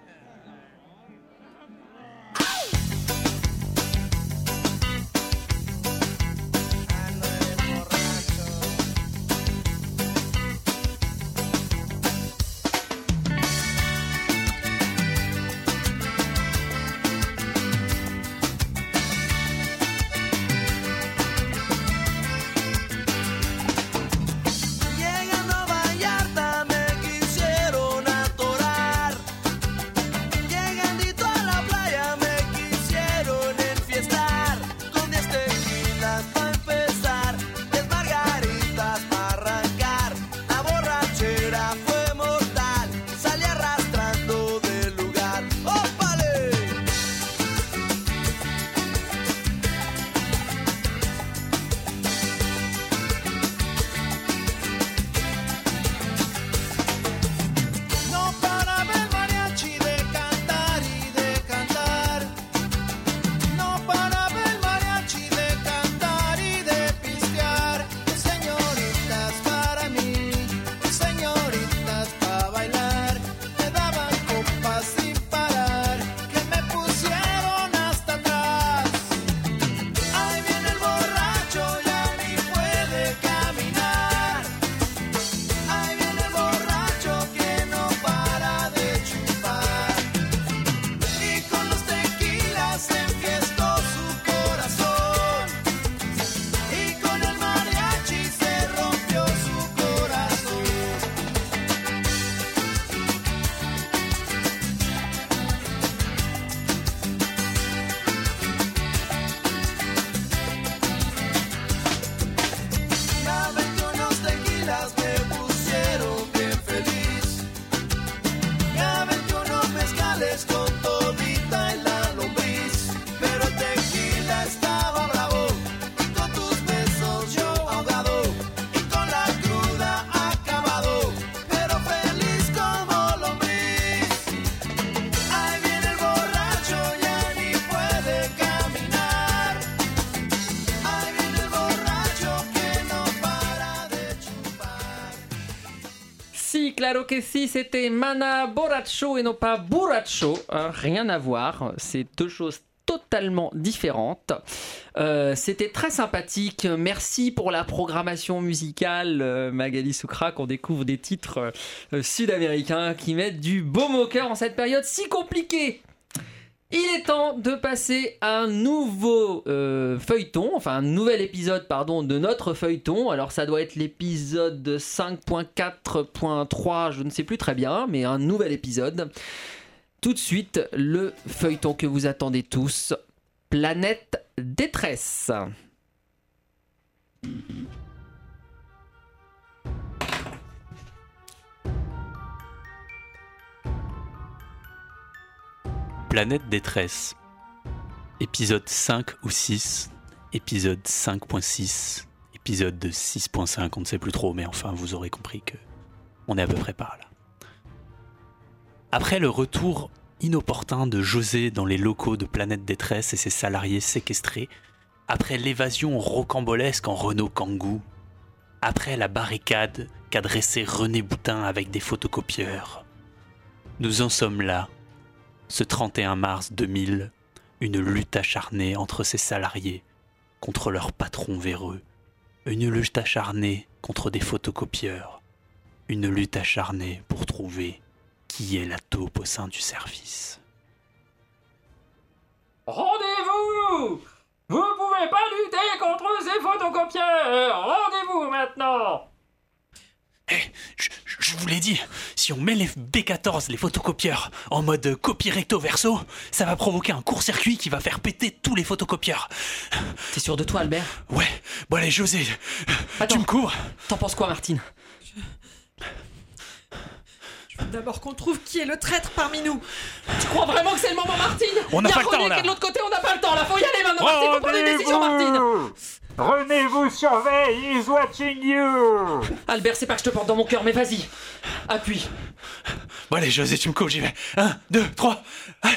Claro que si, c'était Mana Borracho et non pas Burracho. Euh, rien à voir, c'est deux choses totalement différentes. Euh, c'était très sympathique. Merci pour la programmation musicale, euh, Magali Soukra, qu'on découvre des titres sud-américains qui mettent du baume au cœur en cette période si compliquée. Il est temps de passer à un nouveau euh, feuilleton, enfin un nouvel épisode, pardon, de notre feuilleton. Alors ça doit être l'épisode 5.4.3, je ne sais plus très bien, mais un nouvel épisode. Tout de suite, le feuilleton que vous attendez tous, Planète Détresse. Planète détresse. Épisode 5 ou 6. Épisode 5.6. Épisode de 6.5, on ne sait plus trop, mais enfin, vous aurez compris que on est à peu près par là. Après le retour inopportun de José dans les locaux de Planète Détresse et ses salariés séquestrés, après l'évasion rocambolesque en Renault Kangoo, après la barricade qu'a dressée René Boutin avec des photocopieurs, nous en sommes là, ce 31 mars 2000, une lutte acharnée entre ses salariés contre leur patron véreux, une lutte acharnée contre des photocopieurs, une lutte acharnée pour trouver qui est la taupe au sein du service. Rendez-vous! Vous pouvez pas lutter contre ces photocopieurs! Rendez-vous maintenant! Je vous l'ai dit, si on met les B14, les photocopieurs, en mode copie recto verso, ça va provoquer un court-circuit qui va faire péter tous les photocopieurs. T'es sûr de toi, Albert? Ouais, bon allez, José, tu me couvres? T'en penses quoi, Martine? D'abord qu'on trouve qui est le traître parmi nous. Tu crois vraiment que c'est le moment, Martine? On n'a pas le temps, René là. qui est de l'autre côté, on n'a pas le temps, là, faut y aller maintenant, Martine, faut prendre des décisions, Martine René vous surveille, he's watching you Albert, c'est pas que je te porte dans mon cœur, mais vas-y, appuie. Bon allez, José, tu me couvres, j'y vais. Un, deux, trois. allez.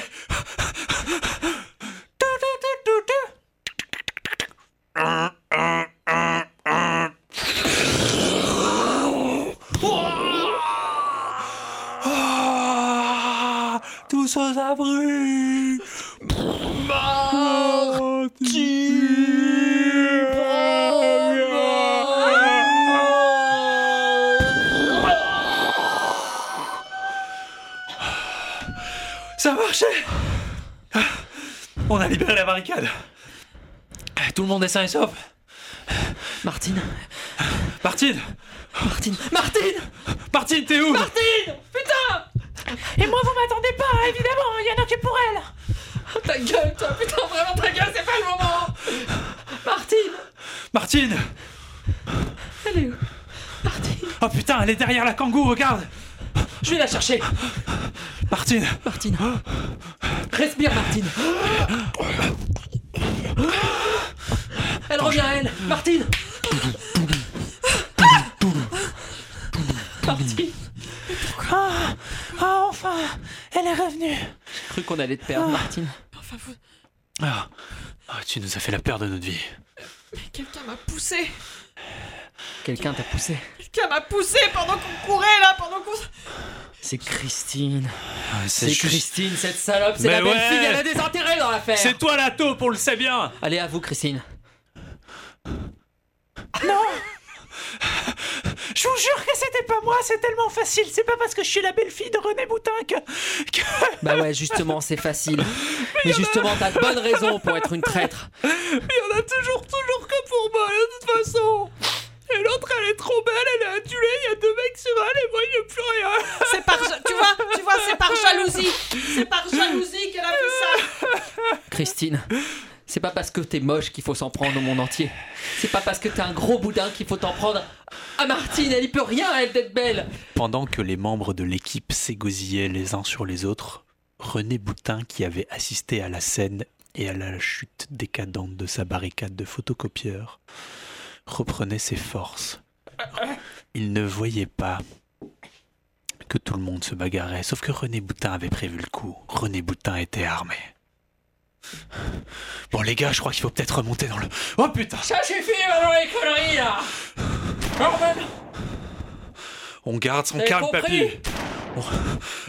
Est sain et sauf Martine. Martine. Martine. Martine. Martine, t'es où? Martine! Putain! Et moi, vous m'attendez pas, évidemment, il y en a que pour elle. Ta gueule, toi, putain, vraiment, ta gueule, c'est pas le moment. Martine! Martine! Elle est où? Martine! Oh putain, elle est derrière la kangou, regarde! Je vais la chercher. Martine! Martine. Respire, Martine Elle revient à elle Martine Martine Ah, ah, enfin, elle est revenue. J'ai cru qu'on allait te perdre, Martine. Enfin, vous... Ah, Ah, tu nous as fait la peur de notre vie. quelqu'un m'a poussé. Quelqu'un t'a poussé. Quelqu'un m'a poussé pendant qu'on courait là, pendant qu'on. C'est Christine. Ah, C'est juste- Christine, cette salope, c'est Mais la belle ouais. fille, elle a des intérêts dans l'affaire. C'est toi la taupe, on le sait bien Allez, à vous, Christine. Je vous jure que c'était pas moi, c'est tellement facile. C'est pas parce que je suis la belle-fille de René Boutin que. que... Bah ouais, justement, c'est facile. Mais justement, t'as de bonnes raisons pour être une traître. Il y en a toujours, toujours que pour moi, de toute façon. Et l'autre, elle est trop belle, elle est adulée, il y a deux mecs sur elle et moi, il n'y a plus rien. C'est par. Tu vois, tu vois, c'est par jalousie. C'est par jalousie qu'elle a fait ça. Christine, c'est pas parce que t'es moche qu'il faut s'en prendre au monde entier. C'est pas parce que t'es un gros boudin qu'il faut t'en prendre à Martine, elle y peut rien, elle d'être belle. Pendant que les membres de l'équipe s'égosillaient les uns sur les autres, René Boutin, qui avait assisté à la scène et à la chute décadente de sa barricade de photocopieur, reprenait ses forces. Il ne voyait pas que tout le monde se bagarrait, sauf que René Boutin avait prévu le coup. René Boutin était armé. Bon les gars, je crois qu'il faut peut-être remonter dans le... Oh putain Ça suffit maintenant les conneries là. Bordel. On garde son calme, papy oh.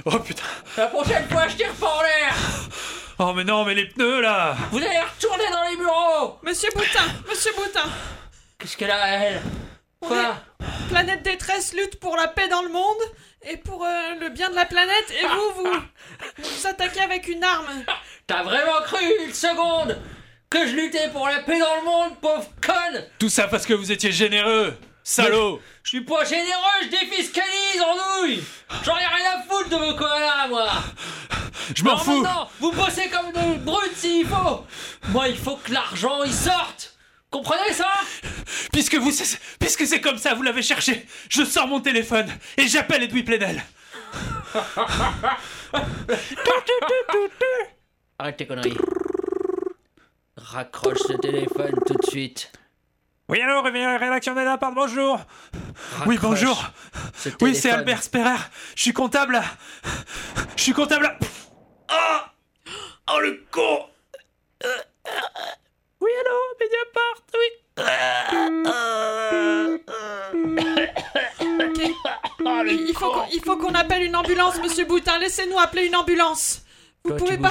oh, putain La prochaine fois, je tire pas en l'air. Oh mais non, mais les pneus là Vous allez retourner dans les bureaux. Monsieur Boutin, Monsieur Boutin. Qu'est-ce qu'elle a elle? Quoi Planète Détresse lutte pour la paix dans le monde et pour euh, le bien de la planète. Et vous, vous, vous vous attaquez avec une arme. T'as vraiment cru une seconde que je luttais pour la paix dans le monde, pauvre conne Tout ça parce que vous étiez généreux Salaud. Je suis pas généreux, je défiscalise en nouille J'en ai rien à foutre de vos connards, moi. Je m'en fous. maintenant, vous bossez comme des brutes s'il faut. Moi, il faut que l'argent, il sorte Comprenez ça? Puisque vous, c'est- puisque c'est comme ça, vous l'avez cherché, je sors mon téléphone et j'appelle Edoui Plenel. Arrête tes conneries. Raccroche ce téléphone tout de suite. Oui, alors, rédaction des Lapins, bonjour Oui, bonjour. ce Oui, c'est. Albert Sperrer. Je suis comptable. Je suis comptable. Ah Oh le con Oui, allô, Mediapart, oui Il il faut qu'on- il faut qu'on appelle une ambulance, Monsieur Boutin. Laissez-nous appeler une ambulance. Vous Toi, pouvez pas.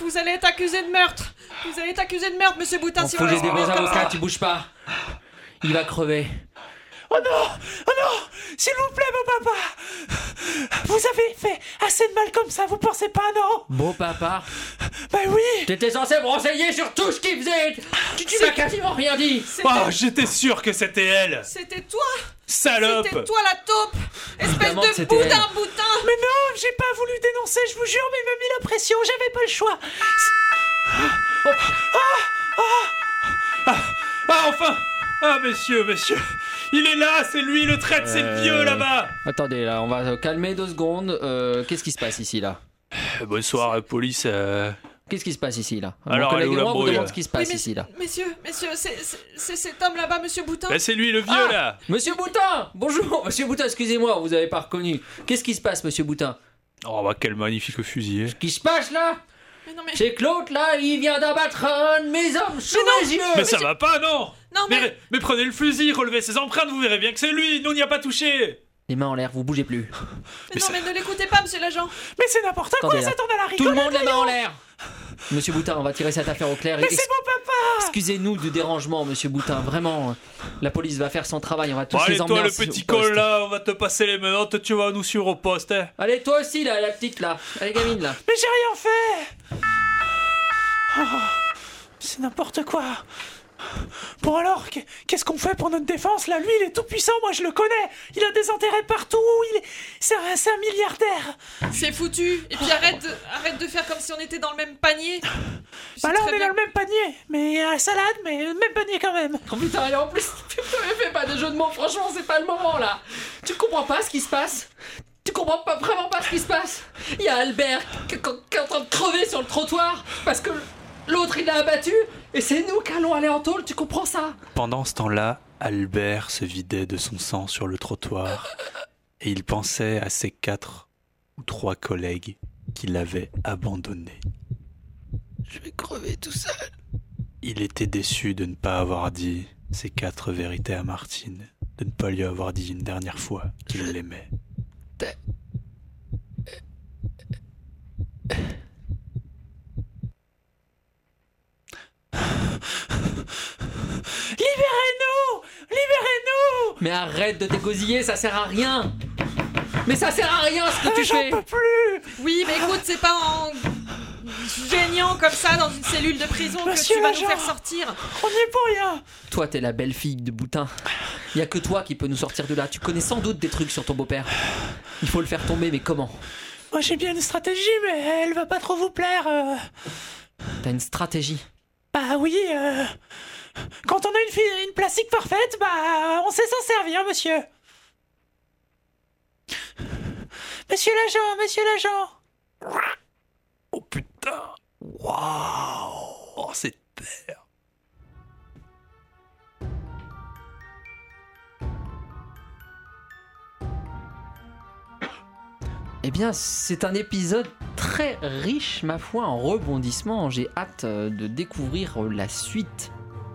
Vous allez être accusé de meurtre. Vous allez être accusé de meurtre, Monsieur Boutin. M'en si vous des avocats, tu bouges pas. Il va crever. Oh non Oh non S'il vous plaît, mon papa. Vous avez fait assez de mal comme ça, vous pensez pas, non? Beau papa. Bah oui. T'étais censé me renseigner sur tout ce qu'il faisait. Tu, tu m'as quasiment rien dit. Oh, j'étais sûr que c'était elle. C'était toi. Salope. C'était toi la taupe. Espèce de boudin boutin. Mais non, j'ai pas voulu dénoncer, je vous jure, mais il m'a mis la pression, j'avais pas le choix. Ah, enfin Ah, messieurs, messieurs Il est là, c'est lui le traître, c'est le vieux Euh, là-bas. Attendez, là, on va se calmer deux secondes. Euh, Qu'est-ce qui se passe ici, là? Bonsoir, la police. euh, Qu'est-ce qui se passe ici, là? Alors, Mon collègue et vous brouille, demande là ce qui se passe mais- ici, là. Messieurs, messieurs, c'est- c'est c'est cet homme là-bas, monsieur Boutin? Bah, c'est lui le vieux Ah! là. Monsieur Boutin! Bonjour Monsieur Boutin, excusez-moi, vous avez pas reconnu. Qu'est-ce qui se passe, monsieur Boutin? Oh, bah, quel magnifique fusil Qu'est-ce qui se passe, là? Mais non, mais... C'est que l'autre, là, il vient d'abattre un de mes hommes sous mes yeux Mais ça va pas, non Non, mais... mais... mais prenez le fusil, relevez ses empreintes, vous verrez bien que c'est lui, nous n'y a pas touché Les mains en l'air, vous bougez plus. Mais non, mais ne l'écoutez pas, monsieur l'agent Mais c'est n'importe quoi, Attendez, là. ça tourne à la Tout le monde les mains en l'air Monsieur Boutin, on va tirer cette affaire au clair. Mais Ex- c'est mon papa Excusez-nous du dérangement, monsieur Boutin. Vraiment, la police va faire son travail. On va tous Bon, allez, les emmener toi, le au petit poste. col là, on va te passer les menottes, tu vas nous suivre au poste, hein. Allez, toi aussi, là, la petite, là. Allez, gamine, là. Mais j'ai rien fait Oh, C'est n'importe quoi Bon alors, qu'est- qu'est-ce qu'on fait pour notre défense? Là Lui, il est tout puissant, moi je le connais. Il a des intérêts partout, il est... c'est un, milliardaire. C'est foutu. Et puis arrête de, arrête de faire comme si on était dans le même panier. Tu Bah là, on est bien- dans le même panier, mais à la salade, mais le même panier quand même. Oh putain, et en plus, putain, mais fais pas de jeu de mots, franchement, c'est pas le moment là. Tu comprends pas ce qui se passe? Tu comprends pas vraiment pas ce qui se passe? Il y a Albert qui, qui- qui est en train de crever sur le trottoir parce que l'autre il l'a abattu et c'est nous qui allons aller en tôle, tu comprends ça? Pendant ce temps-là, Albert se vidait de son sang sur le trottoir et il pensait à ses quatre ou trois collègues qui l'avaient abandonné. Je vais crever tout seul. Il était déçu de ne pas avoir dit ces quatre vérités à Martine, de ne pas lui avoir dit une dernière fois qu'il l'aimait. Mais arrête de t'égosiller, ça sert à rien Mais ça sert à rien ce que Euh, tu J'en fais peux plus Oui, mais écoute, c'est pas en geignant comme ça dans une cellule de prison que Monsieur tu vas nous faire sortir On n'y est pour rien Toi, t'es la belle fille de Boutin. Y a que toi qui peux nous sortir de là. Tu connais sans doute des trucs sur ton beau-père. Il faut le faire tomber, mais comment? Moi j'ai bien une stratégie, mais elle va pas trop vous plaire. euh. T'as une stratégie. Bah oui, euh... quand on a une, plastique parfaite, bah on sait s'en servir, monsieur. Monsieur l'agent, monsieur l'agent Oh putain Waouh Oh, c'est père Eh bien, c'est un épisode très riche, ma foi, en rebondissements. J'ai hâte euh, de découvrir euh, la suite.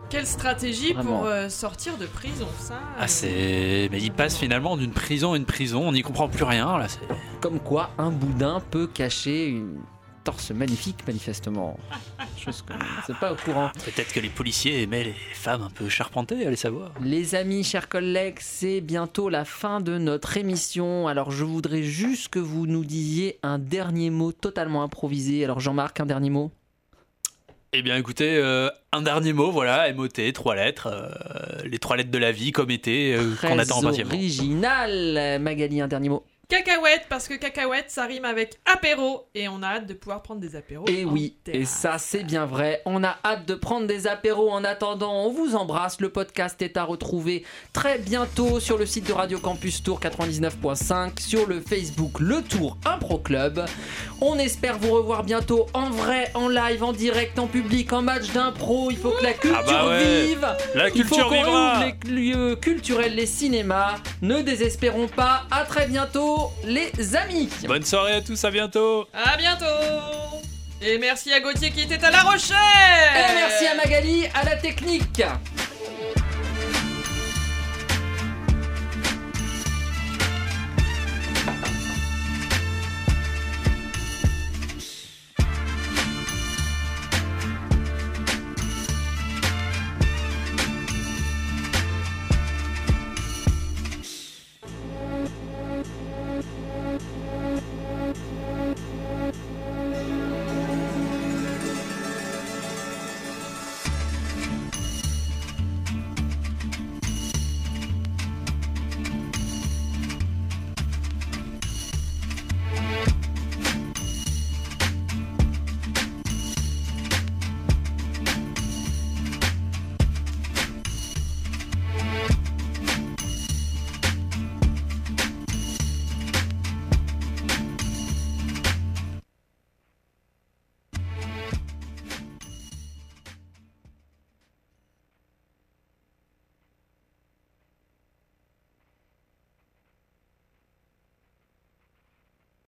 Quelle stratégie Vraiment. pour euh, sortir de prison, ça euh, Ah, c'est. Mais il passe finalement d'une prison à une prison, on n'y comprend plus rien là. c'est- Comme quoi, un boudin peut cacher une torse magnifique, manifestement. Chose que c'est pas au courant. Peut-être que les policiers aimaient les femmes un peu charpentées, allez savoir. Les amis, chers collègues, c'est bientôt la fin de notre émission. Alors je voudrais juste que vous nous disiez un dernier mot totalement improvisé. Alors Jean-Marc, un dernier mot? Eh bien écoutez, euh, un dernier mot, voilà, MOT, trois lettres, euh, les trois lettres de la vie comme été, euh, qu'on attend impatiemment. original. Magali, un dernier mot Cacahuète, parce que cacahuète, ça rime avec apéro, et on a hâte de pouvoir prendre des apéros. Et en oui, et ça c'est bien vrai. On a hâte de prendre des apéros. En attendant, on vous embrasse. Le podcast est à retrouver très bientôt sur le site de Radio Campus Tour 99.5, sur le Facebook Le Tour Impro Club. On espère vous revoir bientôt en vrai, en live, en direct, en public, en match d'impro. Il faut que la culture bah ouais. vive. La Il faut culture qu'on vivra. réouvre les lieux culturels, les cinémas. Ne désespérons pas. À très bientôt, les amis. Bonne soirée à tous, à bientôt À bientôt Et merci à Gauthier qui était à la recherche Et merci à Magali, à la technique.